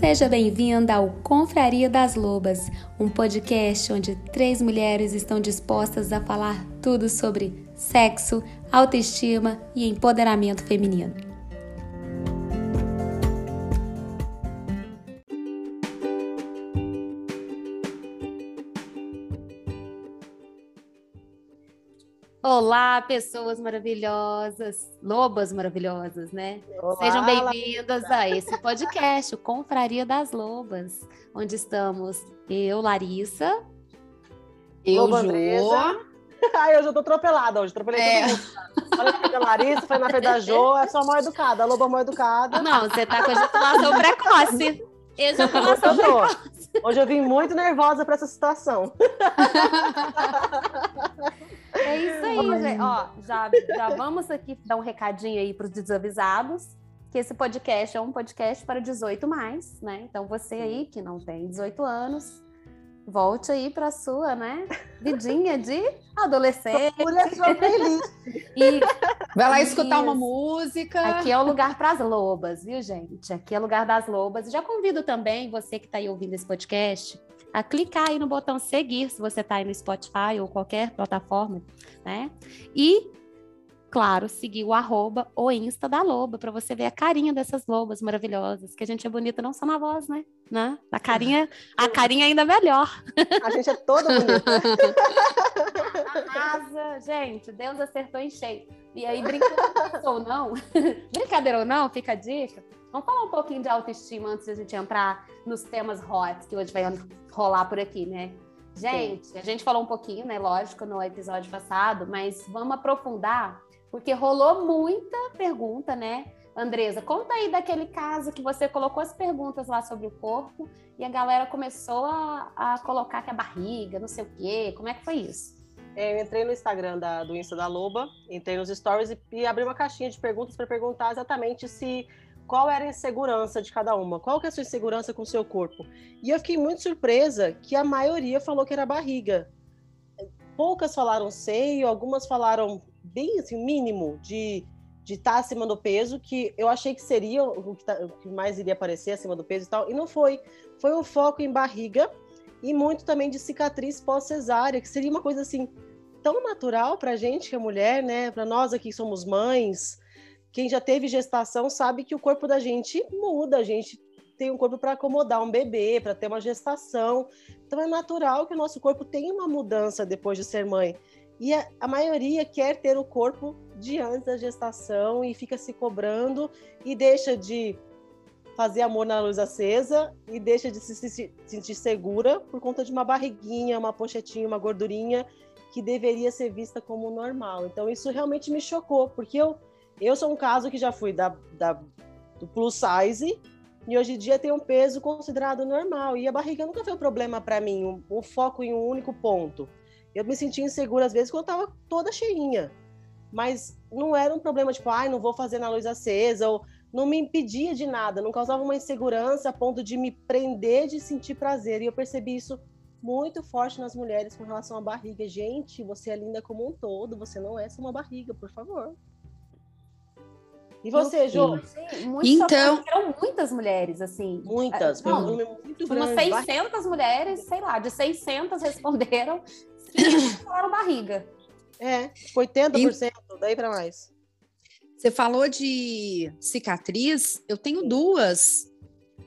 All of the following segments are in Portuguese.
Seja bem-vinda ao Confraria das Lobas, um podcast onde três mulheres estão dispostas a falar tudo sobre sexo, autoestima e empoderamento feminino. Olá, pessoas maravilhosas, lobas maravilhosas, né? Olá, Sejam bem-vindas a esse podcast, o Confraria das Lobas, onde estamos eu, Larissa. Eu, Loba Andresa. Ai, hoje eu tô atropelada hoje, atropelei é. todo mundo. Falei na frente da Larissa, foi na frente da Jo, é só mal educada, a loba mal educada. Não, você tá com ejaculação precoce. Ejaculação precoce. Hoje eu vim muito nervosa para essa situação. É isso aí, gente. Ó, já, já vamos aqui dar um recadinho aí para os desavisados, que esse podcast é um podcast para 18 mais, né? Então você aí que não tem 18 anos, volte aí para sua, né, vidinha de adolescente. sua playlist. E vai lá escutar uma música. Aqui é o lugar para as lobas, viu, gente? Aqui é o lugar das lobas. Já convido também você que está aí ouvindo esse podcast a clicar aí no botão seguir, se você está aí no Spotify ou qualquer plataforma, né? E, claro, seguir o arroba ou Insta da Loba, para você ver a carinha dessas lobas maravilhosas, que a gente é bonita não só na voz, né? né? A carinha, a carinha ainda melhor. A gente é toda bonita. Arrasa, gente, Deus acertou em cheio. E aí, brincadeira ou não, brincadeira ou não, fica a dica Vamos falar um pouquinho de autoestima antes de a gente entrar nos temas hot que hoje vai rolar por aqui, né? Gente, Sim. a gente falou um pouquinho, né? Lógico, no episódio passado, mas vamos aprofundar, porque rolou muita pergunta, né? Andresa, conta aí daquele caso que você colocou as perguntas lá sobre o corpo e a galera começou a, a colocar que a barriga, não sei o quê. Como é que foi isso? É, eu entrei no Instagram da, do Insta da Loba, entrei nos stories e, e abri uma caixinha de perguntas para perguntar exatamente se qual era a insegurança de cada uma, qual que é a sua insegurança com o seu corpo. E eu fiquei muito surpresa que a maioria falou que era barriga. Poucas falaram seio, algumas falaram bem assim, mínimo de de estar tá acima do peso, que eu achei que seria o que, tá, o que, mais iria aparecer acima do peso e tal, e não foi. Foi um foco em barriga e muito também de cicatriz pós-cesárea, que seria uma coisa assim tão natural para gente que é mulher, né? Para nós aqui que somos mães, quem já teve gestação sabe que o corpo da gente muda, a gente tem um corpo para acomodar um bebê, para ter uma gestação. Então é natural que o nosso corpo tenha uma mudança depois de ser mãe. E a, a maioria quer ter o corpo de antes da gestação e fica se cobrando e deixa de fazer amor na luz acesa e deixa de se, se sentir segura por conta de uma barriguinha, uma pochetinha, uma gordurinha que deveria ser vista como normal. Então isso realmente me chocou, porque eu eu sou um caso que já fui da, da, do plus size e hoje em dia tem um peso considerado normal. E a barriga nunca foi um problema para mim, um, um, foco em um único ponto. Eu me sentia insegura às vezes quando eu tava toda cheinha. Mas não era um problema tipo, ai, não vou fazer na luz acesa, ou não me impedia de nada, não causava uma insegurança a ponto de me prender de sentir prazer. E eu percebi isso muito forte nas mulheres com relação à barriga. Gente, você é linda como um todo, você não é só uma barriga, por favor. E você, Jô? Então, eram muitas mulheres, assim. Muitas, não, um número muito grande. Umas 600 mulheres, sei lá, de 600 responderam, 500 falaram barriga. É, 80%, e... daí para mais. Você falou de cicatriz, eu tenho duas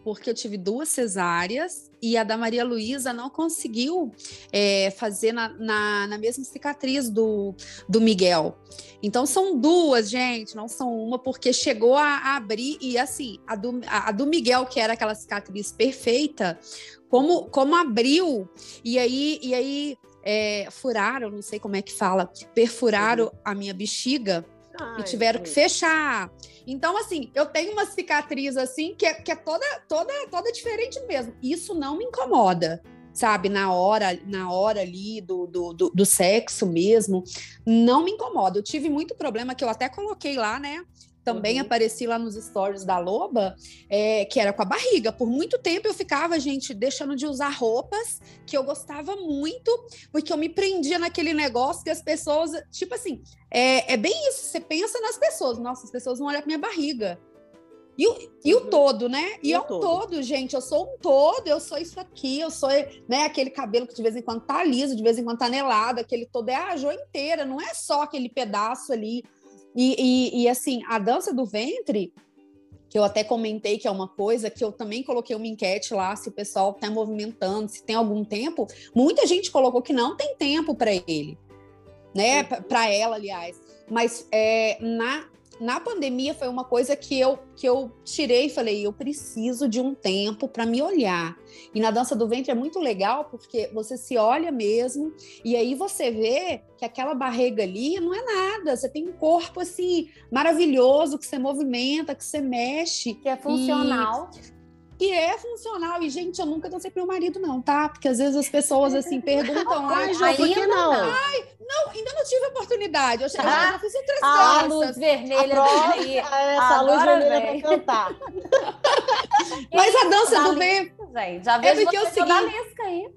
porque eu tive duas cesáreas e a da Maria Luísa não conseguiu é, fazer na, na, na, mesma cicatriz do, do Miguel. Então são duas, gente, não são uma, porque chegou a, a abrir e assim, a do, a, a do Miguel, que era aquela cicatriz perfeita, como, como abriu, e aí, e aí é, furaram, não sei como é que fala, perfuraram a minha bexiga Ai, e tiveram que fechar. Então, assim, eu tenho uma cicatriz assim que é, que é toda, toda, toda diferente mesmo. Isso não me incomoda, sabe? Na hora, na hora ali do, do, do, do sexo mesmo, não me incomoda. Eu tive muito problema que eu até coloquei lá, né? Também uhum. apareci lá nos stories da Loba, é, que era com a barriga. Por muito tempo eu ficava, gente, deixando de usar roupas que eu gostava muito, porque eu me prendia naquele negócio que as pessoas, tipo assim, é, é bem isso. Você pensa nas pessoas, nossa, as pessoas vão olhar pra minha barriga. E o, e Uhum. o todo, né? E, E é o um todo. todo. gente. Eu sou um todo, eu sou isso aqui, eu sou né, aquele cabelo que de vez em quando tá liso, de vez em quando tá anelado, aquele todo é a joia inteira, não é só aquele pedaço ali. E, e, e, assim, a dança do ventre, que eu até comentei que é uma coisa que eu também coloquei uma enquete lá, se o pessoal tá movimentando, se tem algum tempo. Muita gente colocou que não tem tempo para ele, né? Para ela, aliás. Mas é, na, na pandemia foi uma coisa que eu, que eu tirei e falei: eu preciso de um tempo para me olhar. E na dança do ventre é muito legal porque você se olha mesmo e aí você vê que aquela barriga ali não é nada. Você tem um corpo assim maravilhoso que você movimenta, que você mexe. Que é funcional. Que é funcional. E, gente, eu nunca dancei pro meu marido, não, tá? Porque às vezes as pessoas assim perguntam. Ai, Jô, por que ainda não? Não, ainda não tive oportunidade. Eu, já- eu Ah, já fiz outras A danças. luz vermelha A aí. é essa luz vermelha vem. pra cantar. Mas a dança do Gente, já vejo porque é o você seguinte- odalisca aí.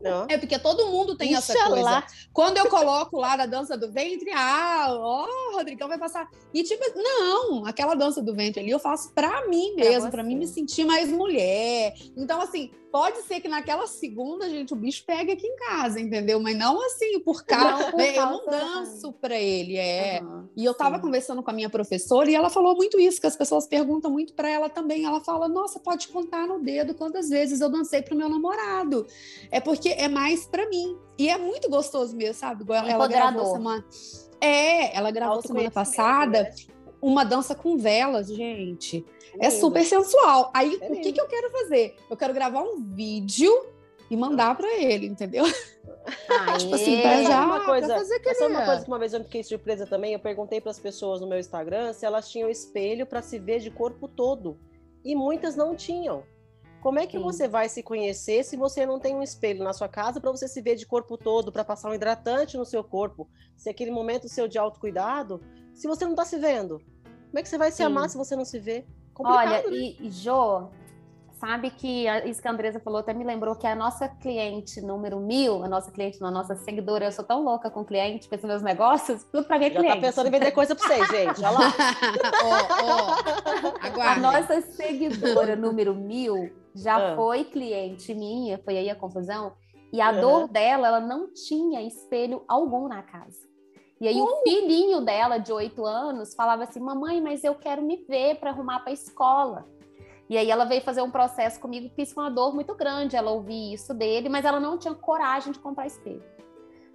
Não. é porque todo mundo tem essa coisa. Quando eu coloco lá na dança do ventre, ah, ó, o Rodrigão vai passar. E tipo, não, aquela dança do ventre ali eu faço pra mim mesmo, você. pra mim me sentir mais mulher. Então, assim, pode ser que naquela segunda, gente, o bicho pegue aqui em casa, entendeu? Mas não assim, por causa. Por eu não danço pra ele, é. Aham, E eu estava conversando com a minha professora e ela falou muito isso, que as pessoas perguntam muito para ela também. Ela fala: Nossa, pode contar no dedo quantas vezes eu dancei pro meu namorado. É porque é mais para mim. E é muito gostoso mesmo, sabe? Igual ela gravou semana. É, ela gravou semana passada né? Uma dança com velas, gente. É super sensual. Aí, É o que, que eu quero fazer? Eu quero gravar um vídeo e mandar para ele, entendeu? Tipo assim, pra Aê. já uma coisa- pra fazer Essa é uma coisa que uma vez eu fiquei surpresa também. Eu perguntei para as pessoas no meu Instagram se elas tinham espelho para se ver de corpo todo. E muitas não tinham. Como é que Sim. você vai se conhecer se você não tem um espelho na sua casa para você se ver de corpo todo, para passar um hidratante no seu corpo? Se aquele momento seu de autocuidado, se você não está se vendo, como é que você vai se Sim. amar se você não se vê? Complicado, Olha, né? e, e Jô, sabe que a- isso que a Andresa falou até me lembrou que a nossa cliente número mil, a nossa cliente, a nossa seguidora, eu sou tão louca com cliente, com esses meus negócios, tudo pra mim é Já cliente. tá pensando em vender coisa para vocês, gente. Olha lá. ó, ó, A nossa seguidora número mil já Ah. foi cliente minha, foi aí a confusão, e a Aham. dor dela, ela não tinha espelho algum na casa. E aí o filhinho dela, de oito anos, falava assim, mamãe, mas eu quero me ver para arrumar para a escola. E aí ela veio fazer um processo comigo que isso foi uma dor muito grande, ela ouvir isso dele, mas ela não tinha coragem de comprar espelho.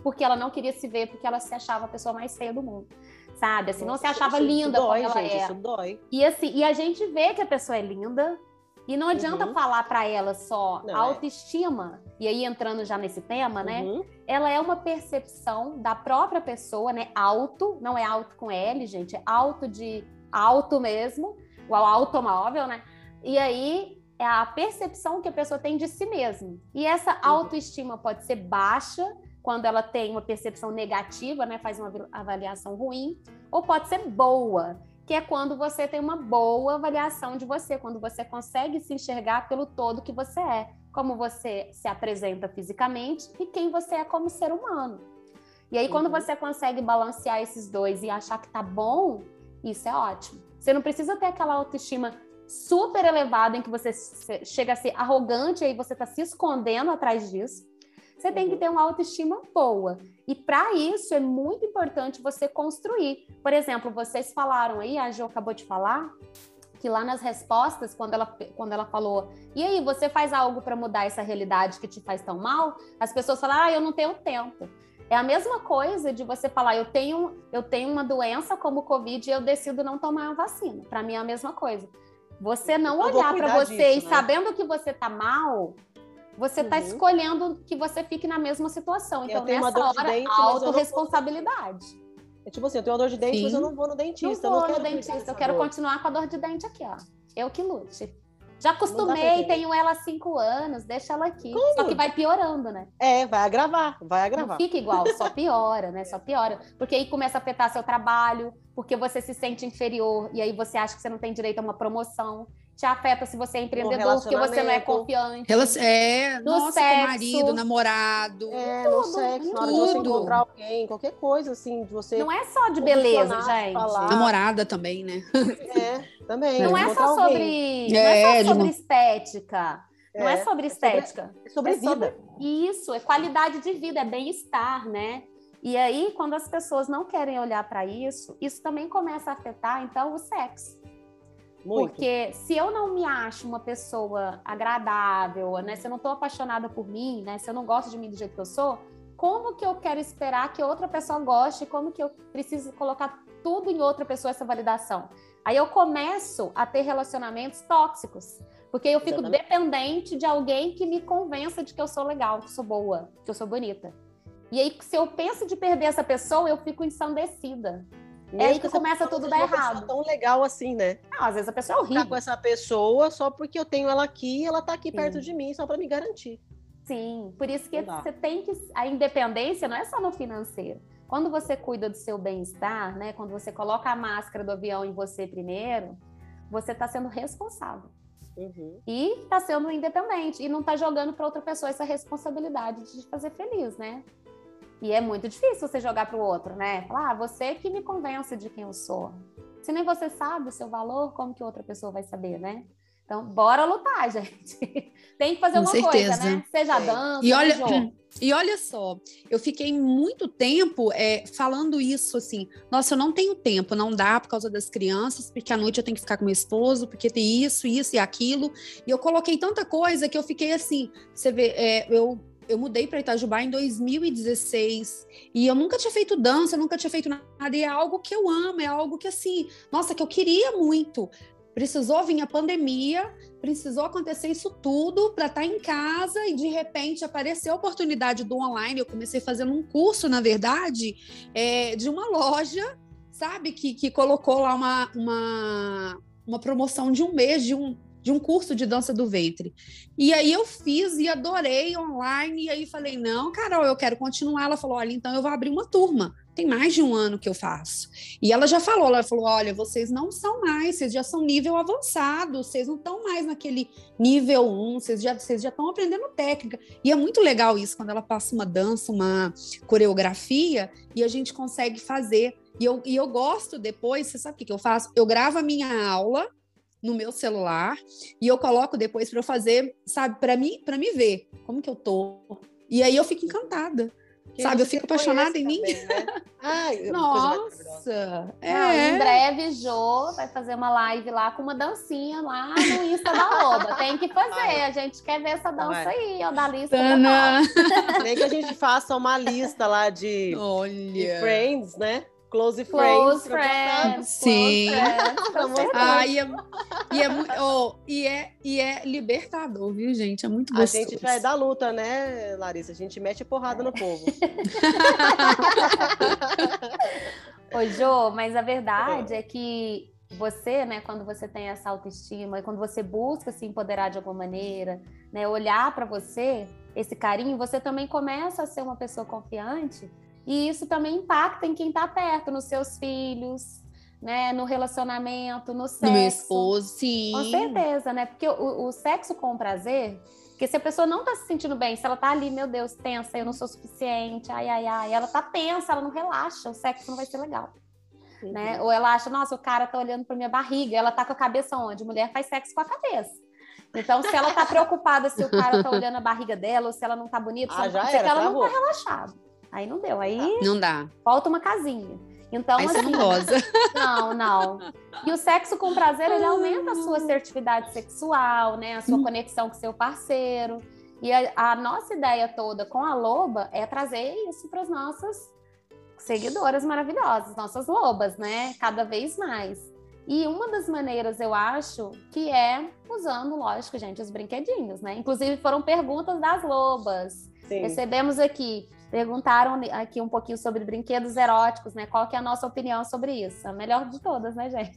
Porque ela não queria se ver, porque ela se achava a pessoa mais feia do mundo. Sabe? Assim, não se Nossa, achava isso- isso linda dói, como ela gente, é. Isso dói. E assim, e a gente vê que a pessoa é linda e não adianta Uhum. falar pra ela só Não, é. autoestima. E aí entrando já nesse tema, né? Uhum. Ela é uma percepção da própria pessoa, né? Auto, não é auto com L, gente, é auto de alto mesmo, o automóvel, né? E aí é a percepção que a pessoa tem de si mesma. E essa Uhum. autoestima pode ser baixa quando ela tem uma percepção negativa, né? Faz uma avaliação ruim, ou pode ser boa, que é quando você tem uma boa avaliação de você, quando você consegue se enxergar pelo todo que você é, como você se apresenta fisicamente e quem você é como ser humano. E aí, quando Uhum. você consegue balancear esses dois e achar que tá bom, isso é ótimo. Você não precisa ter aquela autoestima super elevada em que você chega a ser arrogante e aí você tá se escondendo atrás disso. Você tem que ter uma autoestima boa. E para isso é muito importante você construir. Por exemplo, vocês falaram aí, a Jo acabou de falar, que lá nas respostas, quando ela, quando ela falou, e aí, você faz algo para mudar essa realidade que te faz tão mal? As pessoas falam, ah, eu não tenho tempo. É a mesma coisa de você falar, eu tenho, eu tenho uma doença como o Covid e eu decido não tomar a vacina. Para mim é a mesma coisa. Você não Eu olhar para você disso, e né? sabendo que você tá mal, você está Uhum. escolhendo que você fique na mesma situação. Eu Então, nessa dor de hora, dente, mas não vou- autorresponsabilidade. É tipo assim, eu tenho uma dor de dente, mas Sim. eu não vou no Não dentista. vou eu não no dentista, eu quero dor. continuar com a dor de dente aqui, ó. Eu que lute. Já Não acostumei, tenho ela há cinco anos, deixa ela aqui. Como? Só que vai piorando, né? É, vai agravar, vai Não agravar. fica igual, só piora, né? Só piora. Porque aí começa a afetar seu trabalho, porque você se sente inferior e aí você acha que você não tem direito a uma promoção. Te afeta se você é empreendedor, porque você não é confiante. É, no nossa, sexo, marido, namorado. É, tudo, no sexo, na hora de você encontrar alguém, qualquer coisa assim, de você. Não é só de beleza, gente. Falar. Namorada também, né? É, também. Não é só sobre, não é, só sobre estética. Não é, é sobre estética. É sobre, é sobre vida. Sobre, isso, é qualidade de vida, é bem-estar, né? E aí, quando as pessoas não querem olhar para isso, isso também começa a afetar, então, o sexo. Muito. Porque se eu não me acho uma pessoa agradável, né? Se eu não estou apaixonada por mim, né? Se eu não gosto de mim do jeito que eu sou, como que eu quero esperar que outra pessoa goste? Como que eu preciso colocar tudo em outra pessoa essa validação? Aí eu começo a ter relacionamentos tóxicos, porque eu fico Exatamente. dependente de alguém que me convença de que eu sou legal, que eu sou boa, que eu sou bonita. E aí, se eu penso de perder essa pessoa, eu fico ensandecida. Mesmo é aí que começa tudo dar errado. tão legal assim, né? Não, às vezes a pessoa é horrível. Tá com essa pessoa só porque eu tenho ela aqui e ela tá aqui Sim. perto de mim, só para me garantir. Sim, por isso que você tem que. A independência não é só no financeiro. Quando você cuida do seu bem-estar, né? Quando você coloca a máscara do avião em você primeiro, você está sendo responsável. Uhum. E está sendo independente. E não está jogando para outra pessoa essa responsabilidade de te fazer feliz, né? E é muito difícil você jogar para o outro, né? Falar, ah, você que me convence de quem eu sou. Se nem você sabe o seu valor, como que outra pessoa vai saber, né? Então, bora lutar, gente. Tem que fazer Com uma certeza. coisa, né? Seja é. dança, e olha, e olha só, eu fiquei muito tempo é, falando isso assim. Nossa, eu não tenho tempo, não dá por causa das crianças, porque à noite eu tenho que ficar com meu esposo, porque tem isso, isso e aquilo. E eu coloquei tanta coisa que eu fiquei assim. Você vê, é, eu eu mudei para Itajubá em 2016 e eu nunca tinha feito dança, nunca tinha feito nada. E é algo que eu amo, é algo que assim, nossa, que eu queria muito. Precisou vir a pandemia, precisou acontecer isso tudo para estar tá em casa e de repente apareceu a oportunidade do online. Eu comecei fazendo um curso, na verdade, é, de uma loja, sabe, que, que colocou lá uma, uma, uma promoção de um mês de um, de um curso de dança do ventre. E aí eu fiz e adorei online. E aí falei: não, Carol, eu quero continuar. Ela falou: olha, então eu vou abrir uma turma. Tem mais de um ano que eu faço. E ela já falou: ela falou, olha, vocês não são mais, vocês já são nível avançado, vocês não estão mais naquele nível 1, vocês já, vocês já estão aprendendo técnica. E é muito legal isso, quando ela passa uma dança, uma coreografia, e a gente consegue fazer. E eu, e eu gosto depois, você sabe o que, que eu faço? Eu gravo a minha aula no meu celular e eu coloco depois para eu fazer, sabe, para mim, para me ver como que eu tô. E aí eu fico encantada. Que sabe, eu fico apaixonada em mim. Né? Ai, Nossa! É. Não, em breve, Jô vai fazer uma live lá com uma dancinha lá no Insta da Loba. Tem que fazer, Vai. a gente quer ver essa dança Vai. aí, ó, da lista. Nem que a gente faça uma lista lá de, Olha. de friends, né? Close Friends. Close Friends. Sim. Close ah, e é, e, é, oh, e, é, e é libertador, viu, gente? É muito gostoso. A gente vai dar luta, né, Larissa? A gente mete porrada no povo. Ô, Jô, mas a verdade é que você, né, quando você tem essa autoestima e quando você busca se empoderar de alguma maneira, né, olhar para você, esse carinho, você também começa a ser uma pessoa confiante e isso também impacta em quem está perto, nos seus filhos, né? No relacionamento, no sexo. No meu esposo, sim. Com certeza, né? Porque o, o sexo com prazer, porque se a pessoa não está se sentindo bem, se ela está ali, meu Deus, tensa, eu não sou suficiente, ai, ai, ai, ela está tensa, ela não relaxa, o sexo não vai ser legal. Né? Ou ela acha, nossa, o cara tá olhando para minha barriga, ela tá com a cabeça onde? Mulher faz sexo com a cabeça. Então, se ela tá preocupada se o cara tá olhando a barriga dela, ou se ela não tá bonita, ah, já era, ela não tá relaxada. Aí não deu. Aí não dá. Falta uma casinha. Então, Aí assim, não goza. Não, não. E o sexo com prazer, ele aumenta a sua assertividade sexual, né? A sua hum. conexão com seu parceiro. E a, a, nossa ideia toda com a Loba é trazer isso para as nossas seguidoras maravilhosas, nossas lobas, né? Cada vez mais. E uma das maneiras, eu acho, que é usando, lógico, gente, os brinquedinhos, né? Inclusive foram perguntas das lobas. Sim. Recebemos aqui Perguntaram aqui um pouquinho sobre brinquedos eróticos, né? Qual que é a nossa opinião sobre isso? A melhor de todas, né, gente?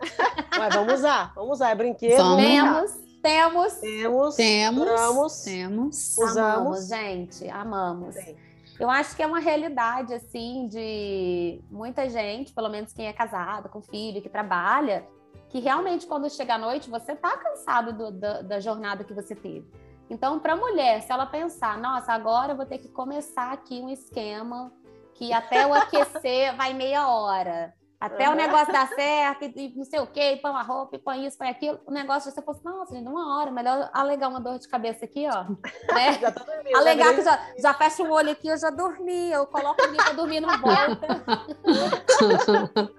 Mas vamos usar, vamos usar. É brinquedo. Temos, temos. Temos. Temos. Temos. Usamos. Amamos, gente. Amamos. Sim. Eu acho que é uma realidade, assim, de muita gente, pelo menos quem é casado, com filho, que trabalha, que realmente quando chega a noite você tá cansado do, da, da jornada que você teve. Então, para a mulher, se ela pensar, nossa, agora eu vou ter que começar aqui um esquema que até o aquecer vai meia hora. Até uhum. o negócio dar certo, e, não sei o quê, e põe uma roupa, e põe isso, põe aquilo. O negócio, você fosse, nossa, gente, uma hora, melhor alegar uma dor de cabeça aqui, ó. Né? já tô dormindo, alegar já que já, já fecha o olho aqui, eu já dormi, eu coloco alguém pra dormir, não volta.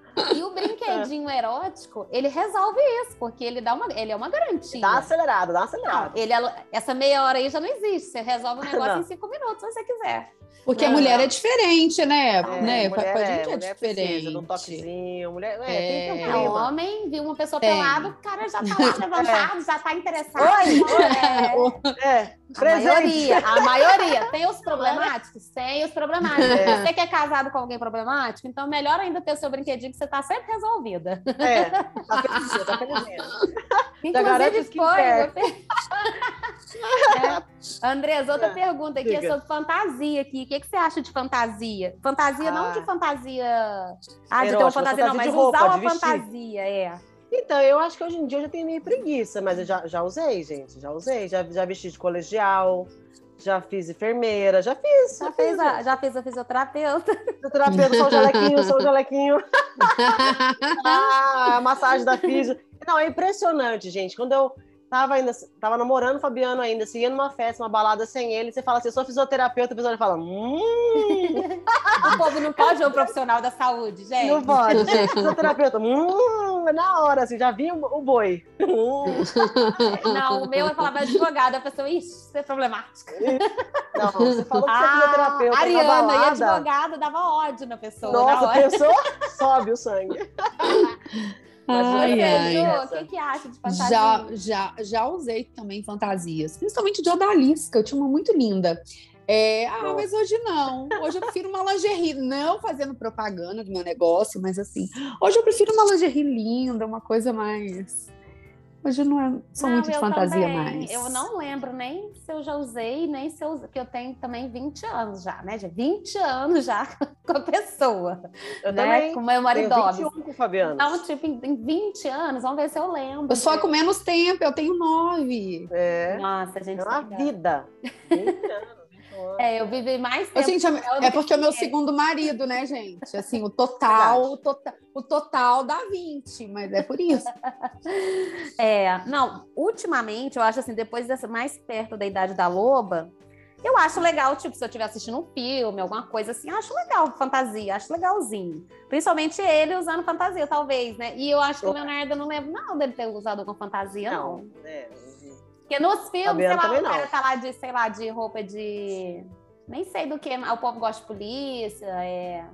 E o brinquedinho é. erótico, ele resolve isso, porque ele dá uma, ele é uma garantia. Dá acelerado, dá acelerado. Ele, é, essa meia hora aí já não existe. Você resolve o negócio não. em cinco minutos, se você quiser. Porque não, a mulher não. é diferente, né? É, né? Mulher, a gente é, é diferente. Precisa, um toquezinho, mulher. É, tem que um é, homem viu uma pessoa pelada, o cara já tá lá levantado, já tá interessado. Oi, oi. É. A maioria, a maioria. Tem os problemáticos? Tem os problemáticos. É. Você que é casado com alguém problemático, então melhor ainda ter o seu brinquedinho que você tá sempre resolvida. É, tá felizinha, tá felizinha. Inclusive foi. é. Andres, outra é. pergunta aqui é Diga. é sobre fantasia aqui. O que, que você acha de fantasia? Fantasia, ah. não de fantasia. Ah, de ter uma fantasia, fantasia não, mas roupa, usar uma fantasia, é. Então, eu acho que hoje em dia eu já tenho meio preguiça, mas eu já, já usei, gente. Já usei. Já, já vesti de colegial, já fiz enfermeira, já fiz. Já, já fiz, a, já fiz a fisioterapeuta. Fisioterapeuta, sou o jalequinho, sou o jalequinho. ah, a massagem da fisio. Não, é impressionante, gente. Quando eu tava ainda, tava namorando o Fabiano ainda, se ia numa festa, uma balada sem ele, você fala assim, eu sou fisioterapeuta, a pessoa fala, hum. o povo não pode ver o profissional da saúde, gente. Não pode, gente. Fisioterapeuta, hum, na hora, assim, já vi o, o boi. Não, o meu eu falava advogado, a pessoa, ixi, isso é problemático. Não, você falou que você é ah, fisioterapeuta. Ariana e advogado dava ódio na pessoa. Nossa, na pessoa sobe o sangue. Ai, ai. O que, que acha de fantasia? Já, já, já usei também fantasias, principalmente de odalisca. Eu tinha uma muito linda. É, ah, mas hoje não. Hoje eu prefiro uma lingerie, não fazendo propaganda do meu negócio, mas assim, hoje eu prefiro uma lingerie linda, uma coisa mais Hoje eu não é, sou não, muito de fantasia também. mais. Eu não lembro nem se eu já usei, nem se eu que eu tenho também 20 anos já, né? Já 20 anos já com a pessoa. Eu né? também. Com o meu marido. Tenho 21 com o Fabiano. Então, tipo, em, em 20 anos, vamos ver se eu lembro. Eu só com menos tempo, eu tenho 9. É. Nossa, gente. É uma vida. 20 anos. É, eu vivi mais tempo. Gente, é porque é o meu segundo marido, né, gente? Assim, o total, o total, o total dá 20, mas é por isso. é, não, ultimamente, eu acho assim, depois dessa mais perto da idade da loba, eu acho legal, tipo, se eu estiver assistindo um filme, alguma coisa assim, acho legal fantasia, acho legalzinho. Principalmente ele usando fantasia, talvez, né? E eu acho que o Leonardo, eu não lembro não dele ter usado com fantasia, não. não. É, porque nos filmes, sei lá, o cara tá lá de, sei lá, de roupa de. Nem sei do que, o povo gosta de polícia, é.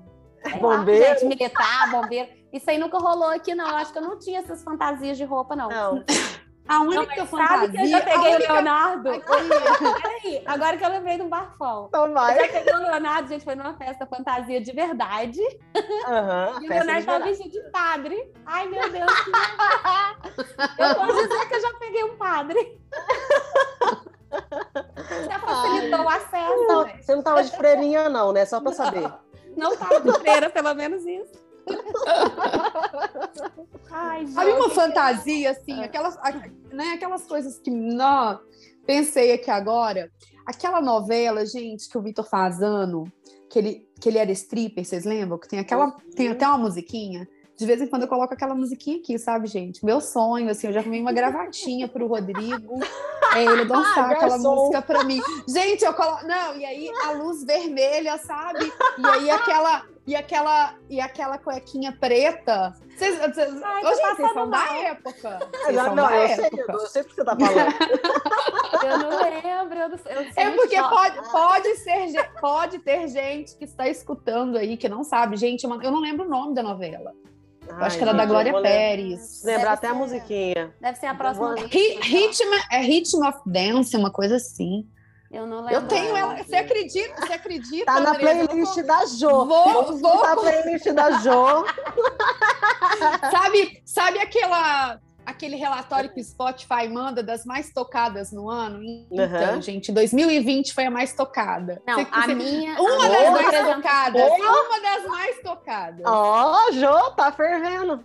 bombeiro. Lá, gente, militar, bombeiro. Isso aí nunca rolou aqui, não. Eu acho que eu não tinha essas fantasias de roupa, não. Não. A única não, fantasia. Sabe que eu já peguei única... o Leonardo? Peraí, agora que eu lembrei de um bafão. Então vai. Eu já peguei o Leonardo, a gente foi numa festa fantasia de verdade. Uhum, e o Leonardo tava vestido de padre. Ai, meu Deus. eu posso dizer que eu já peguei um padre. Já facilitou o acesso. Não? Você não tava de freirinha, não, né? Só pra saber. Não, não tava de freira, pelo menos isso. Ai, Sabe uma fantasia, assim, aquelas, né, aquelas coisas que não, pensei aqui agora. Aquela novela, gente, que o Vitor Fazano, que ele, que ele era stripper, vocês lembram? Que tem aquela. Tem até uma musiquinha. De vez em quando eu coloco aquela musiquinha aqui, sabe, gente? Meu sonho, assim, eu já arrumei uma gravatinha pro Rodrigo, é ele dançar ah, aquela música pra mim. Gente, eu coloco. Não, e aí a luz vermelha, sabe? E aí aquela e aquela, e aquela cuequinha preta. Vocês, vocês, Ai, hoje vocês são da época. Vocês não, não, eu, época. Sei, eu sei o que você tá falando. eu não lembro. Eu, eu é porque pode, pode, ser, pode ter gente que está escutando aí que não sabe. Gente, eu não lembro o nome da novela. Ai, acho que era gente, da Glória Pérez. Lembrar até ser, a musiquinha. Deve ser a próxima. Ritmo, é Ritmo of Dance, uma coisa assim. Eu não lembro. Eu tenho ela. Você acredita? Você acredita? Tá na playlist da Jo. Vou, vou. Tá na playlist da Jo. sabe, sabe aquela aquele relatório que o Spotify manda das mais tocadas no ano? Então, Uhum. gente, 2020 foi a mais tocada. Não, Você- a você- minha. Uma a das mais tocadas. Uma das mais tocadas. Ó, Jô, tá fervendo.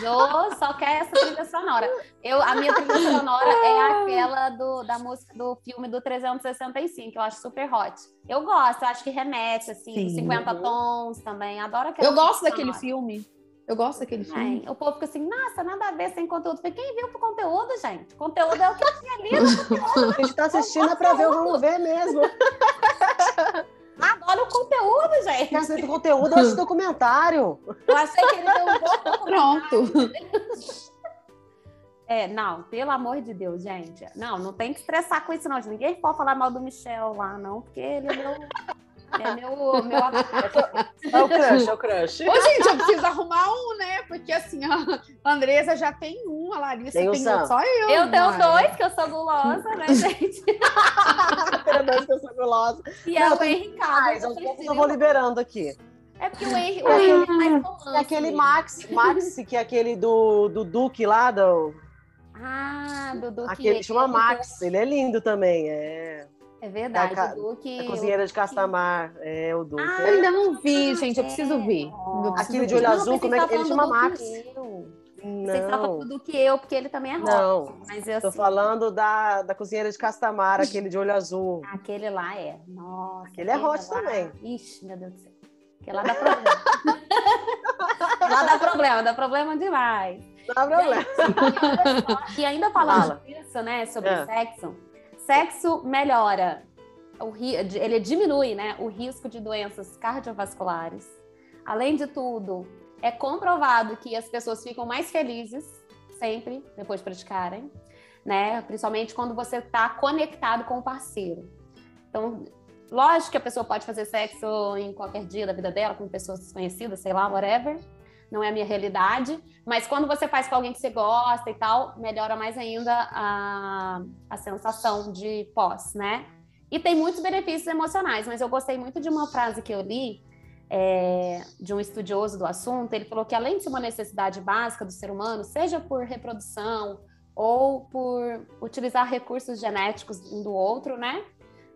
Jô só quer essa trilha sonora. Eu, a minha trilha sonora é aquela do, da música do filme do 365, que eu acho super hot. Eu gosto, eu acho que remete, assim, Sim. os 50 Uhum. tons também. Adoro aquela Eu gosto daquele sonora. filme. Eu gosto daquele filme. É, o povo fica assim, nossa, nada a ver sem conteúdo. Falei, quem viu pro conteúdo, gente? Conteúdo é o que eu tinha lido. A gente tá assistindo é pra ver, vamos ver mesmo. Adoro o conteúdo, gente. Quer assistir conteúdo, eu assisto documentário. Eu achei que ele deu um bom Pronto. É, não, pelo amor de Deus, gente. Não, não tem que estressar com isso, não. Ninguém pode falar mal do Michel lá, não, porque ele é meu. É meu. meu É o crush, é o crush. Ô, gente, eu preciso arrumar um, né? Porque assim, a Andresa já tem um, a Larissa Tem tem, o outro, só eu. eu tenho Mara. dois, que eu sou gulosa, né, gente? Perdão, que eu sou gulosa. E é Não, o tem Henrique Carlos. eu vou liberando aqui. É porque o Henrique o é mais romance. É aquele. Max, Max, que é aquele do, do Duque lá, do, Ah, do Duque. aquele chama Max. Ele é lindo também. É É verdade, Da ca- o Duque. a cozinheira de Castamar. É o Duque. Ah, Eu ainda não vi, gente. Eu preciso ver. Eu preciso Aquele de ver. olho Não, azul, pensei como é que ele chama Max? que eu. Vocês estavam Não, falando do que eu, porque ele também é rock. não. Mas eu Tô assim, falando da, da cozinheira de Castamar, aquele de olho azul. Aquele lá é. Nossa. Aquele é hot lá- também. Ixi, meu Deus do céu. Aquele lá dá problema. lá dá problema, dá problema demais. Não dá problema. Gente, e E ainda falando Fala. disso, né, sobre É. sexo, sexo melhora, o ri- ele diminui, né, o risco de doenças cardiovasculares. Além de tudo, é comprovado que as pessoas ficam mais felizes sempre depois de praticarem, né, principalmente quando você está conectado com o parceiro. Então, lógico que a pessoa pode fazer sexo em qualquer dia da vida dela com pessoas desconhecidas, sei lá, whatever. Não é a minha realidade, mas quando você faz com alguém que você gosta e tal, melhora mais ainda a, a sensação de pós, né? E tem muitos benefícios emocionais, mas eu gostei muito de uma frase que eu li é, de um estudioso do assunto. Ele falou que além de ser uma necessidade básica do ser humano, seja por reprodução ou por utilizar recursos genéticos um do outro, né?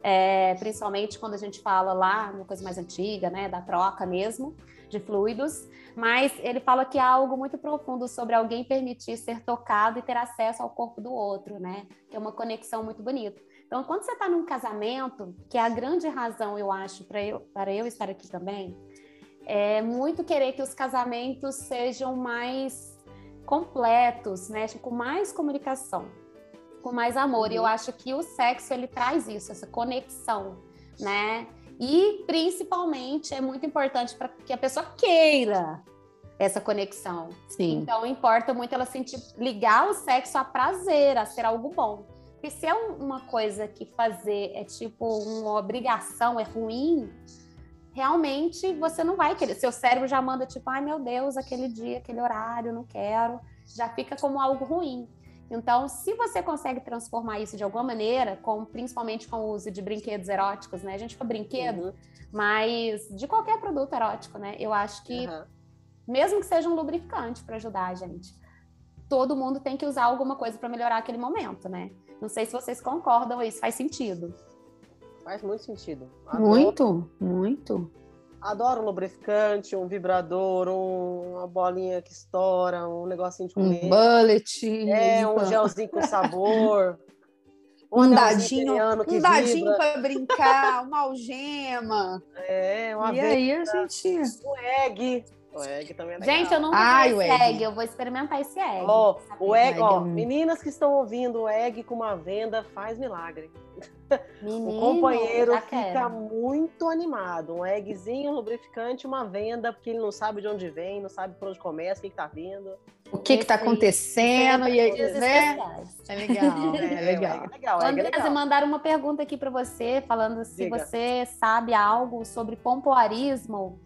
É, principalmente quando a gente fala lá, uma coisa mais antiga, né, da troca mesmo de fluidos, mas ele fala que há algo muito profundo sobre alguém permitir ser tocado e ter acesso ao corpo do outro, né? Que é uma conexão muito bonita. Então, quando você está num casamento, que é a grande razão, eu acho, para eu, para eu estar aqui também, é muito querer que os casamentos sejam mais completos, né? Com mais comunicação, com mais amor. E eu acho que o sexo, ele traz isso, essa conexão, né? E principalmente é muito importante para que a pessoa queira essa conexão. Sim. Então importa muito ela sentir ligar o sexo a prazer, a ser algo bom. Porque se é um- uma coisa que fazer é tipo uma obrigação, é ruim, realmente você não vai querer. Seu cérebro já manda tipo, ai meu Deus, aquele dia, aquele horário, não quero. Já fica como algo ruim. Então, se você consegue transformar isso de alguma maneira, com, principalmente com o uso de brinquedos eróticos, né? A gente fala brinquedo, Uhum, mas de qualquer produto erótico, né? Eu acho que aham. mesmo que seja um lubrificante para ajudar a gente. Todo mundo tem que usar alguma coisa para melhorar aquele momento, né? Não sei se vocês concordam, isso faz sentido. Faz muito sentido. Adoro, Muito, muito. Adoro um lubrificante, um vibrador, um- uma bolinha que estoura, um negocinho de Um comer. bullet. É, um gelzinho com sabor. Um anelzinho dadinho, um dadinho para brincar, uma algema. É, uma e aí a gente. um egg. O egg também é legal. Gente, eu nunca Ai, esse egg. egg, eu vou experimentar esse egg. Ó, o egg, Egg ó, é um- meninas que estão ouvindo, o egg com uma venda faz milagre. Menino, o companheiro fica quero. muito animado. Um eggzinho, um lubrificante, uma venda, porque ele não sabe de onde vem, não sabe por onde começa, o que, que tá vindo. O que tá aí. acontecendo? E aí, né? É legal, é É, legal. é legal, é legal. mandaram uma pergunta aqui para você, falando se Diga. você sabe algo sobre pompoarismo,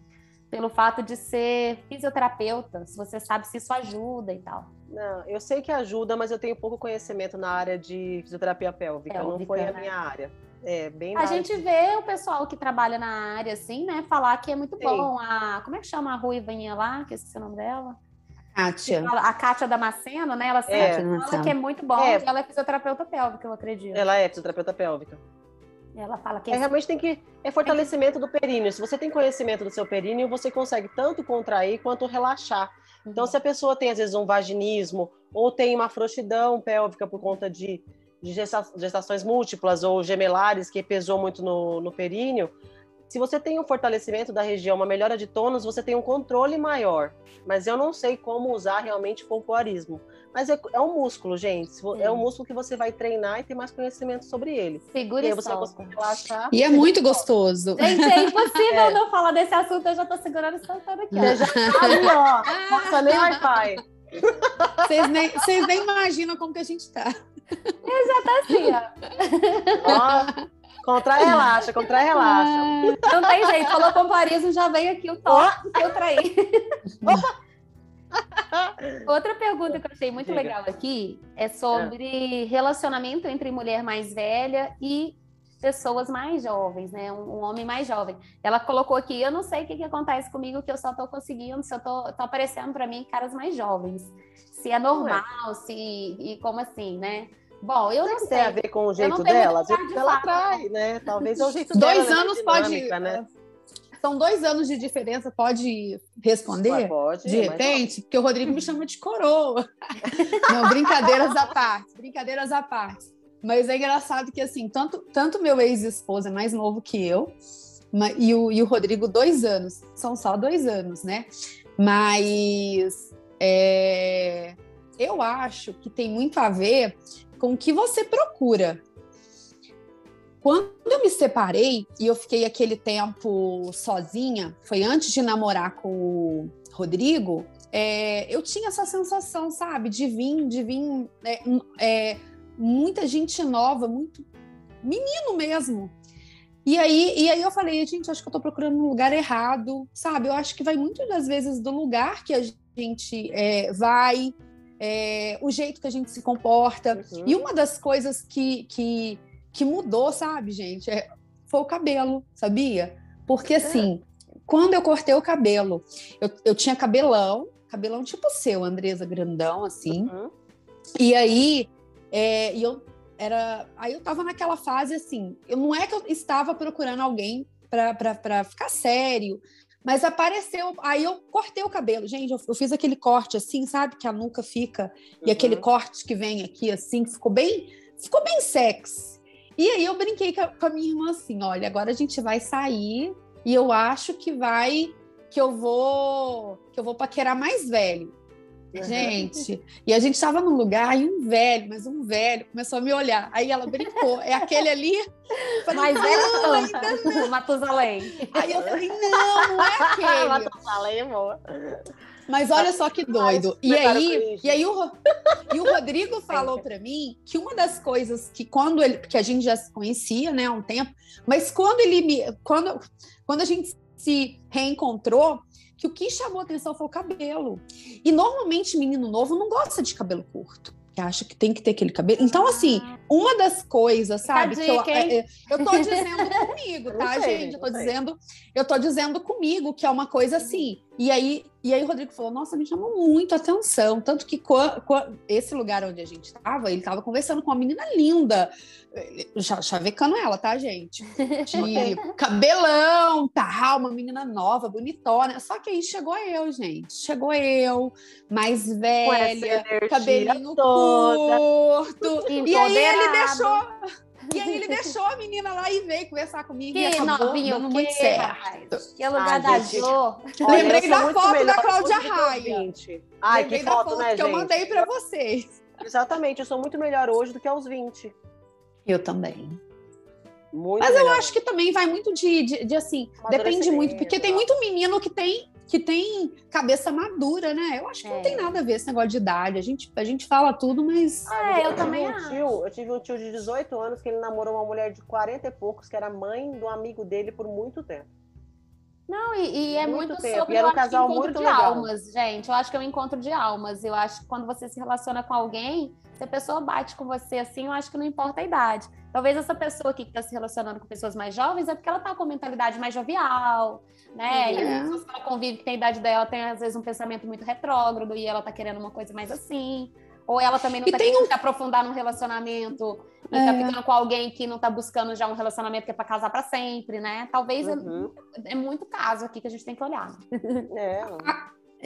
pelo fato de ser fisioterapeuta, se você sabe se isso ajuda e tal. Não, eu sei que ajuda, mas eu tenho pouco conhecimento na área de fisioterapia pélvica, não Pélvica, foi a né? minha área. É, bem A gente vê o pessoal que trabalha na área, assim, né, falar que é muito Sim. bom. A, como é que chama a ruivinha lá? Que eu esqueci o nome dela. Kátia. A Kátia Damasceno, né? Ela sempre É. fala que é muito bom. É. Ela é fisioterapeuta pélvica, eu acredito. Ela é fisioterapeuta pélvica. Ela fala que É, realmente tem que. É fortalecimento do períneo. Se você tem conhecimento do seu períneo, você consegue tanto contrair quanto relaxar. Então, se a pessoa tem, às vezes, um vaginismo ou tem uma frouxidão pélvica por conta de, de gesta- gestações múltiplas ou gemelares que pesou muito no, no períneo, se você tem um fortalecimento da região, uma melhora de tônus, você tem um controle maior. Mas eu não sei como usar realmente o folclorismo. Mas é, é um músculo, gente. Vo- É um Sim. músculo que você vai treinar e ter mais conhecimento sobre ele. segura E aí e você vai solta. conseguir relaxar. E é muito gostoso. Gente, é impossível É. não falar desse assunto. Eu já tô segurando e soltando aqui. ó. Você já tá ali, ó. Nossa, nem Wi-Fi. Vocês nem, vocês nem imaginam como que a gente tá. Assim, ó. Ó, contrai, relaxa, contrai, relaxa. Não tem jeito. Falou pompoarismo, já vem aqui o toque que eu traí. Outra pergunta que eu achei muito Diga. legal aqui é sobre relacionamento entre mulher mais velha e pessoas mais jovens, né? Um, um homem mais jovem. Ela colocou aqui, eu não sei o que, que acontece comigo, que eu só tô conseguindo, se eu tô, tô aparecendo para mim caras mais jovens. Se é normal, se e como assim, né? Bom, eu não Não tem a sei. ver com o jeito dela, às vezes de ela atrai, né? Talvez é o jeito Dois dela, anos né? pode. Dinâmica, né? São dois anos de diferença, pode responder? Mas pode, De mas repente, porque o Rodrigo me chama de coroa. Não, brincadeiras à parte, brincadeiras à parte. Mas é engraçado que, assim, tanto, tanto meu ex-esposo é mais novo que eu, e o, e o Rodrigo, dois anos. São só dois anos, né? Mas é, eu acho que tem muito a ver com o que você procura. Quando eu me separei e eu fiquei aquele tempo sozinha, foi antes de namorar com o Rodrigo, é, eu tinha essa sensação, sabe, de vir, de vir é, é, muita gente nova, muito menino mesmo. E aí, e aí eu falei, gente, acho que eu tô procurando um lugar errado, sabe? Eu acho que vai muitas das vezes do lugar que a gente é, vai, é, o jeito que a gente se comporta. Uhum. E uma das coisas que, que, que mudou, sabe, gente, é, foi o cabelo, sabia? Porque assim, quando eu cortei o cabelo, eu, eu tinha cabelão, cabelão tipo seu, Andresa, grandão, assim. Uhum. E aí, é, e eu era. Aí eu tava naquela fase assim. Eu, não é que eu estava procurando alguém para ficar sério, mas apareceu. Aí eu cortei o cabelo. Gente, eu, eu fiz aquele corte assim, sabe? Que a nuca fica. E aquele Uhum. corte que vem aqui, assim, que ficou bem. Ficou bem sexy. E aí eu brinquei com a, com a minha irmã assim: olha, agora a gente vai sair e eu acho que vai. Que eu vou. Que eu vou paquerar mais velho. Gente, e a gente estava num lugar e um velho, mas um velho, começou a me olhar. Aí ela brincou, é aquele ali? Falei, Mais não, ainda canta. Matusalém. Aí eu falei, não, não é aquele. Matusalém, amor. Mas olha só que doido. E aí, e aí o, e o Rodrigo falou para mim que uma das coisas que quando ele, que a gente já se conhecia, né, há um tempo, mas quando ele me, quando, quando a gente se reencontrou, que o que chamou atenção foi o cabelo. E normalmente menino novo não gosta de cabelo curto. Que acha que tem que ter aquele cabelo. Então, assim, uma das coisas, sabe? que eu, dica, é- é- eu tô dizendo comigo, tá, sei, gente? Eu tô dizendo, eu tô dizendo comigo que é uma coisa assim. E aí, e aí o Rodrigo falou: Nossa, me chamou muito a atenção. Tanto que esse lugar onde a gente estava, ele estava conversando com uma menina linda, cha- chavecando ela, tá, gente? De cabelão, tal, uma menina nova, bonitona. Só que aí chegou eu, gente. Chegou eu, mais velha, cabelinho toda. curto. E aí ele deixou. E aí ele deixou a menina lá e veio conversar comigo e Que acabou novinho, dando que muito certo. Que lugar Ah, da gente. Jô. Olha, Lembrei eu sou da foto da Cláudia Raia. 20. Ai, Lembrei que da foto, foto né, que eu gente? mandei para vocês. Exatamente, eu sou muito melhor hoje do que aos 20. Eu também. Muito Mas eu melhor. acho que também vai muito de, de, de, assim, depende muito, porque tem muito menino que tem que tem cabeça madura, né? Eu acho que É. não tem nada a ver esse negócio de idade. A gente, a gente fala tudo, mas Ah, É, eu tive também um tio, eu tive um tio de 18 anos que ele namorou uma mulher de 40 e poucos, que era mãe do amigo dele por muito tempo. Não, e, e é muito, Muito tempo. sobre E era um casal encontro muito de legal. almas, gente. Eu acho que é um encontro de almas. Eu acho que quando você se relaciona com alguém, se a pessoa bate com você assim, eu acho que não importa a idade. Talvez essa pessoa aqui que está se relacionando com pessoas mais jovens é porque ela tá com mentalidade mais jovial, né? E É. as pessoas que ela convive que tem a idade dela tem, às vezes, um pensamento muito retrógrado e ela tá querendo uma coisa mais assim. Ou ela também não E tá tem querendo se aprofundar num relacionamento e tá É. ficando com alguém que não tá buscando já um relacionamento que é pra casar pra sempre, né? Talvez é- Uhum. é muito caso aqui que a gente tem que olhar. É.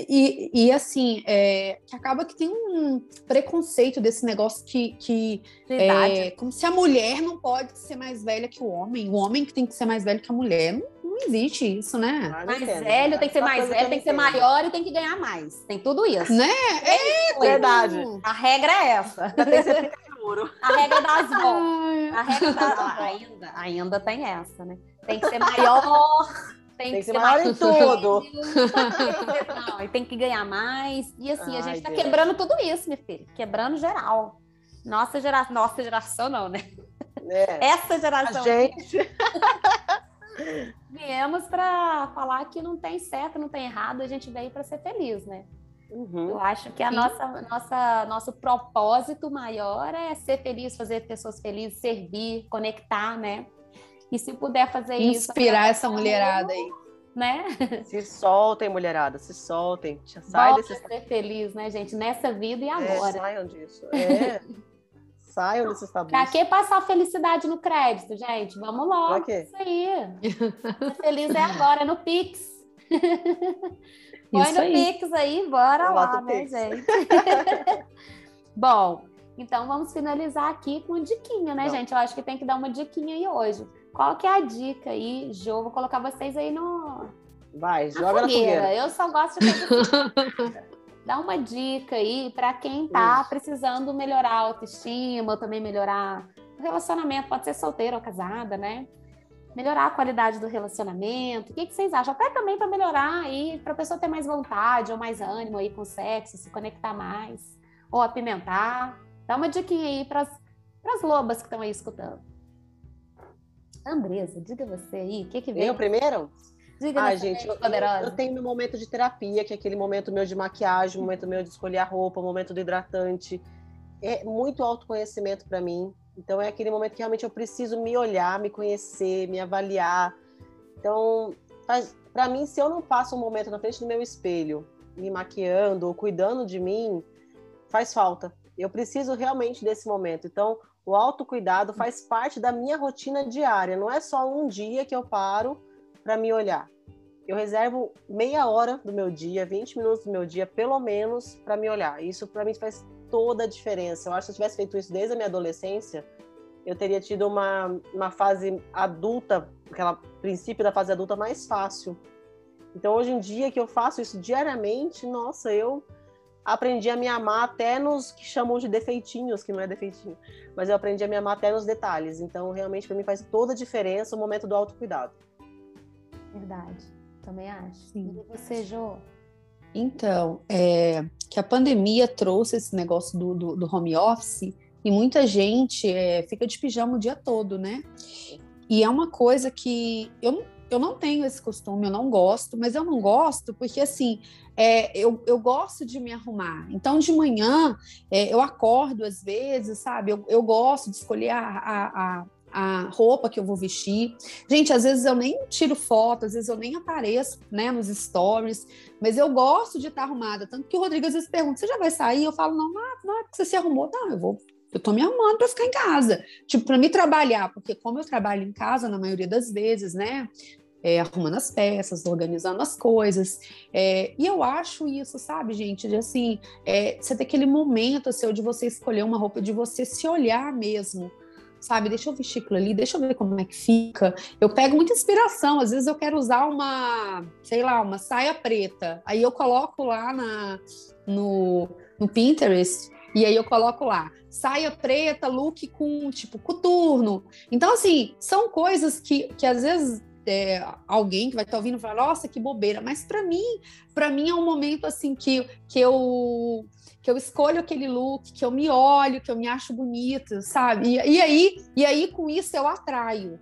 E, e assim, é, que acaba que tem um preconceito desse negócio que, que é como se a mulher não pode ser mais velha que o homem, o homem que tem que ser mais velho que a mulher. Não, não existe isso, né? Ah, mais entendo. velho, tem que ser Só mais velho, tem que ser maior e tem que ganhar mais. Tem tudo isso. Né? Verdade. A regra é essa. A regra das. Ai, A regra da ainda, ainda tem essa, né? Tem que ser maior, tem, Tem que ser maior em tudo. Não, e tem que ganhar mais. E assim, a Ai, gente tá Deus. quebrando tudo isso, minha filha. Quebrando geral. Nossa geração, nossa geração não, né? É. Essa A geração gente. viemos para falar que não tem certo, não tem errado, a gente veio para ser feliz, né? Uhum. Eu acho que a Sim. nossa, nossa, nosso propósito maior é ser feliz, fazer pessoas felizes, servir, conectar, né? E se puder fazer isso, Inspirar essa mulherada aí. né? Se soltem, mulherada, se soltem. Sai Bora desses. ser feliz, né, gente? Nessa vida e É, agora. saiam disso. É. Saiam desses tabus. Pra que passar felicidade no crédito, gente? Vamos logo. Pra quê? Isso aí. Ser feliz é agora, é no Pix. Põe Isso no aí. Pix aí, bora Bota lá, né, Pix. gente? Bom, então vamos finalizar aqui com uma diquinha, né, Vamos. gente? Eu acho que tem que dar uma diquinha aí hoje. Qual que é a dica aí, Jô? Vou colocar vocês aí no, Vai, na joga na fogueira. Eu só gosto de Dá uma dica aí para quem tá precisando melhorar a autoestima, ou também melhorar o relacionamento, pode ser solteira ou casada, né? Melhorar a qualidade do relacionamento. O que, que vocês acham? Até também para melhorar aí, para a pessoa ter mais vontade ou mais ânimo aí com o sexo, se conectar mais, ou apimentar. Dá uma diquinha aí para as lobas que estão aí escutando. Andresa, diga você aí, o que que Eu veio? primeiro? Diga Ai, gente, eu, eu tenho meu momento de terapia, que é aquele momento meu de maquiagem, momento meu de escolher a roupa, momento do hidratante. É muito autoconhecimento para mim. Então é aquele momento que realmente eu preciso me olhar, me conhecer, me avaliar. Então, para mim, se eu não passo um momento na frente do meu espelho, me maquiando ou cuidando de mim, faz falta. Eu preciso realmente desse momento. Então, o autocuidado faz parte da minha rotina diária. Não é só um dia que eu paro para me olhar. Eu reservo meia hora do meu dia, 20 minutos do meu dia, pelo menos, para me olhar. Isso para mim faz toda a diferença. Eu acho que se eu tivesse feito isso desde a minha adolescência, eu teria tido uma, uma fase adulta, aquela princípio da fase adulta mais fácil. Então, hoje em dia que eu faço isso diariamente, nossa, eu aprendi a me amar até nos que chamam de defeitinhos, que não é defeitinho, mas eu aprendi a me amar até nos detalhes. Então, realmente, para mim faz toda a diferença o momento do autocuidado. Verdade, também acho. Sim. E você, Jô? Então, é, que a pandemia trouxe esse negócio do, do, do home office e muita gente é, fica de pijama o dia todo, né? E é uma coisa que eu, não- eu não tenho esse costume, eu não gosto, mas eu não gosto porque, assim, é, eu, eu gosto de me arrumar. Então, de manhã, é, eu acordo às vezes, sabe? Eu, eu gosto de escolher a, a, a, a roupa que eu vou vestir. Gente, às vezes eu nem tiro foto, às vezes eu nem apareço, né, nos stories, mas eu gosto de estar arrumada. Tanto que o Rodrigo às vezes pergunta: você já vai sair? Eu falo: não, não, não é você se arrumou, não, eu vou. Eu tô me arrumando para ficar em casa, tipo, para me trabalhar, porque como eu trabalho em casa na maioria das vezes, né, é, arrumando as peças, organizando as coisas, é, e eu acho isso, sabe, gente, de assim, é, você ter aquele momento seu de você escolher uma roupa, de você se olhar mesmo, sabe? Deixa eu vestir aquilo ali, deixa eu ver como é que fica. Eu pego muita inspiração, às vezes eu quero usar uma, sei lá, uma saia preta. Aí eu coloco lá na, no, no Pinterest e aí eu coloco lá saia preta, look com tipo coturno. Então, assim, são coisas que, que às vezes é, alguém que vai estar ouvindo fala, nossa, que bobeira, mas para mim, para mim é um momento assim que, que eu que eu escolho aquele look, que eu me olho, que eu me acho bonita, sabe? E, e aí, e aí com isso eu atraio.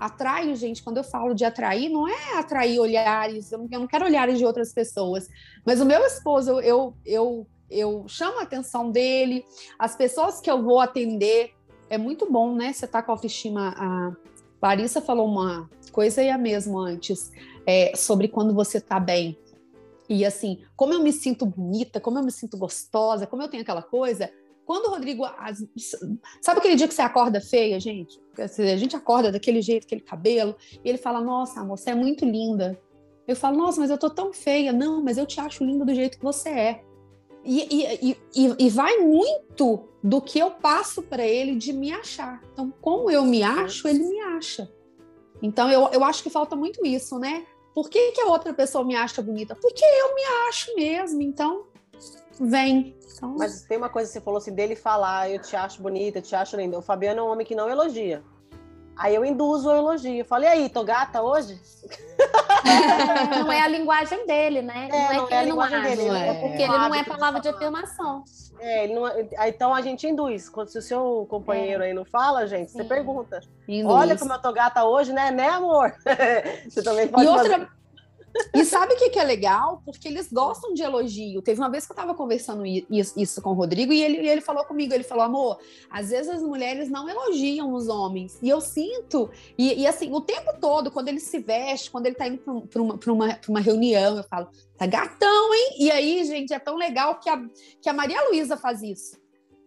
Atraio, gente, quando eu falo de atrair, não é atrair olhares, eu não, eu não quero olhares de outras pessoas, mas o meu esposo, eu, eu, eu chamo a atenção dele, as pessoas que eu vou atender, é muito bom, né? Você tá com a autoestima. A Larissa falou uma coisa e a mesma antes, é, sobre quando você tá bem. E assim, como eu me sinto bonita, como eu me sinto gostosa, como eu tenho aquela coisa. Quando o Rodrigo. Sabe aquele dia que você acorda feia, gente? A gente acorda daquele jeito, aquele cabelo, e ele fala: Nossa, amor, você é muito linda. Eu falo: Nossa, mas eu tô tão feia. Não, mas eu te acho linda do jeito que você é. E, e, e, e vai muito do que eu passo para ele de me achar. Então, como eu me acho, ele me acha. Então, eu, eu acho que falta muito isso, né? Por que, que a outra pessoa me acha bonita? Porque eu me acho mesmo. Então, vem. Então... Mas tem uma coisa que você falou assim, dele falar, eu te acho bonita, eu te acho linda. O Fabiano é um homem que não elogia. Aí eu induzo o elogio. Eu falei, e aí, tô gata hoje? Não é a linguagem dele, né? É, não é não que é ele não acha, dele, é, é porque ele não é palavra de afirmação. É, não, é, então a gente induz. Quando se o seu companheiro é. aí não fala, gente, Sim. você pergunta. Induz. Olha como eu tô gata hoje, né? Né, amor? você também pode e outra, fazer. E sabe o que, que é legal? Porque eles gostam de elogio. Teve uma vez que eu estava conversando isso, isso, com o Rodrigo e ele, ele falou comigo, ele falou, amor, às vezes as mulheres não elogiam os homens. E eu sinto, e, e assim, o tempo todo, quando ele se veste, quando ele está indo para uma, uma, uma reunião, eu falo, tá gatão, hein? E aí, gente, é tão legal que a, que a Maria Luísa faz isso.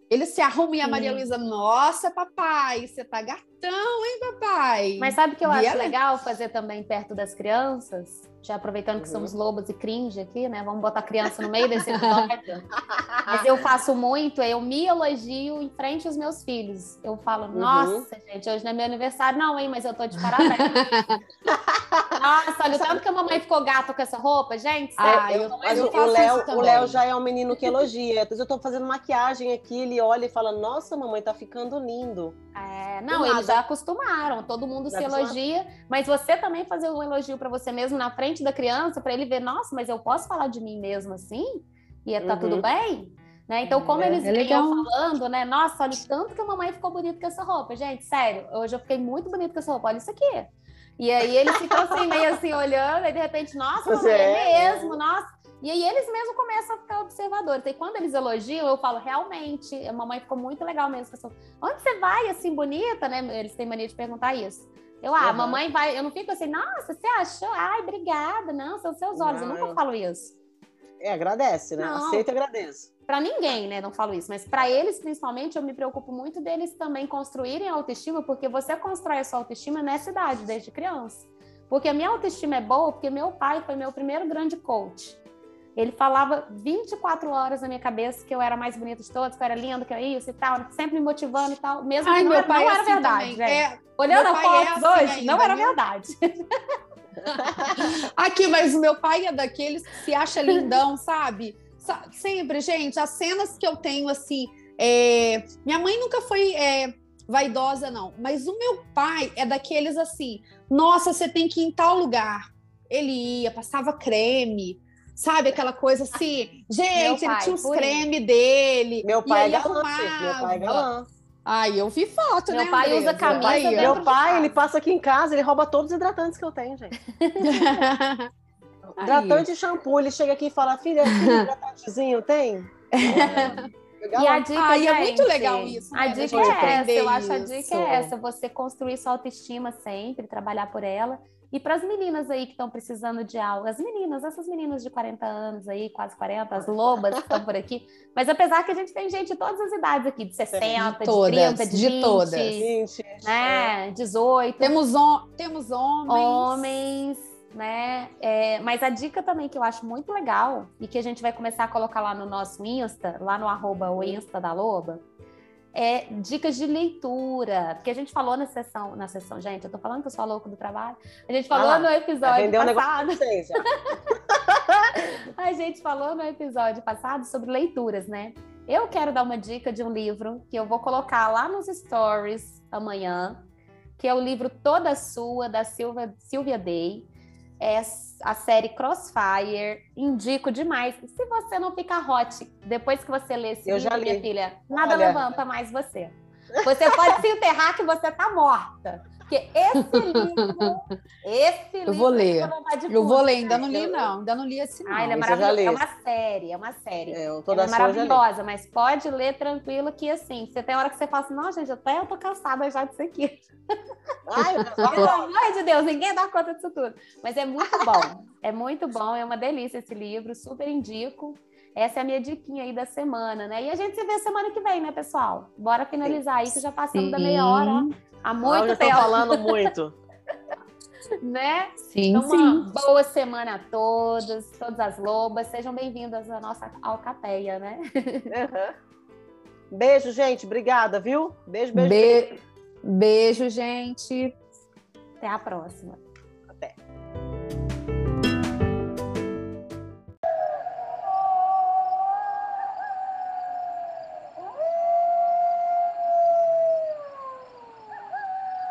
Ele se arruma e a Maria Luísa, nossa, papai, você tá gatão, hein, papai? Mas sabe o que eu acho legal fazer também perto das crianças? já aproveitando que somos uhum. lobos e cringe aqui, né? Vamos botar criança no meio desse episódio. Mas eu faço muito, eu me elogio em frente aos meus filhos. Eu falo, uhum. nossa, gente, hoje não é meu aniversário, não, hein? Mas eu tô de parabéns. nossa, olha o tanto que a mamãe ficou gata com essa roupa, gente. Ah, eu, eu, eu o Léo, o Léo já é um menino que elogia. Eu tô fazendo maquiagem aqui, ele olha e fala, nossa, mamãe, tá ficando lindo. É, não, eles já acostumaram, todo mundo já se elogia, mas você também fazer um elogio para você mesmo na frente da criança, para ele ver, nossa, mas eu posso falar de mim mesmo assim? E tá uhum. tudo bem? Né? Então, como é, eles é falando, né? Nossa, olha tanto que a mamãe ficou bonita com essa roupa. Gente, sério, hoje eu fiquei muito bonita com essa roupa, olha isso aqui. E aí eles ficam assim, meio assim, olhando, e de repente, nossa, mamãe, é, é mesmo, nossa. E aí eles mesmos começam a ficar observadores. E quando eles elogiam, eu falo, realmente, a mamãe ficou muito legal mesmo. Onde você vai assim, bonita, né? Eles têm mania de perguntar isso. Eu, ah, uhum. mamãe vai. Eu não fico assim, nossa, você achou? Ai, obrigada. Não, são seus olhos. Não, eu nunca eu... falo isso. É, agradece, né? Não. Aceita e agradece. Para ninguém, né? Não falo isso, mas para eles, principalmente, eu me preocupo muito deles também construírem a autoestima, porque você constrói a sua autoestima nessa idade, desde criança. Porque a minha autoestima é boa, porque meu pai foi meu primeiro grande coach. Ele falava 24 horas na minha cabeça que eu era a mais bonita de todos, que eu era linda, que eu isso e tal, sempre me motivando e tal, mesmo Ai, que não, era, não é era assim verdade. É, Olhando a fotos é assim hoje, ainda, não era verdade. Aqui, mas o meu pai é daqueles que se acha lindão, sabe? Sempre, gente, as cenas que eu tenho assim. É... Minha mãe nunca foi é, vaidosa, não, mas o meu pai é daqueles assim: nossa, você tem que ir em tal lugar. Ele ia, passava creme, Sabe aquela coisa assim? Gente, pai, ele tinha os creme dele. Meu pai é galã. Meu pai é galã. Ai, eu vi foto, meu né? Pai usa camisa meu pai, meu pai ele passa aqui em casa, ele rouba todos os hidratantes que eu tenho, gente. Hidratante e shampoo. Ele chega aqui e fala: Filha, hidratantezinho tem? É. E a dica, ah, gente, é muito legal isso. Né? A dica é essa, eu acho a dica é essa, você construir sua autoestima sempre, trabalhar por ela e para as meninas aí que estão precisando de algo, as meninas, essas meninas de 40 anos aí, quase 40, as lobas que estão por aqui. Mas apesar que a gente tem gente de todas as idades aqui, de 60, de, todas, de 30, de, de 20, todas. 20, né, 18. Temos, on, temos homens. Homens, né? É, mas a dica também que eu acho muito legal e que a gente vai começar a colocar lá no nosso Insta, lá no arroba o Insta da Loba, é, dicas de leitura, porque a gente falou na sessão, na sessão, gente, eu tô falando que eu sou louco do trabalho. A gente falou ah, no episódio passado. a gente falou no episódio passado sobre leituras, né? Eu quero dar uma dica de um livro que eu vou colocar lá nos stories amanhã, que é o livro Toda Sua, da Silvia, Silvia Day é a série Crossfire. Indico demais. Se você não ficar hot depois que você lê esse Eu livro, minha filha, nada Olha. levanta mais você. Você pode se enterrar que você tá morta. Porque esse livro, esse livro. Eu vou ler. Eu vou ler, ainda não li, não. Ainda não li esse não. Ah, ele é maravilhoso. É uma série, é uma série. É, eu é maravilhosa, mas pode ler tranquilo que assim, você tem hora que você fala assim, não, gente, até eu tô cansada já disso aqui. Ai, Pelo amor de Deus, ninguém dá conta disso tudo. Mas é muito bom. É muito bom, é uma delícia esse livro, super indico. Essa é a minha diquinha aí da semana, né? E a gente se vê semana que vem, né, pessoal? Bora finalizar aí, que já passamos Sim. da meia hora. Há muito tempo. falando muito. né? Sim, então, sim. Uma boa semana a todos, todas as lobas. Sejam bem-vindas à nossa alcateia, né? Uhum. Beijo, gente. Obrigada, viu? Beijo, beijo. Be beijo, gente. Até a próxima.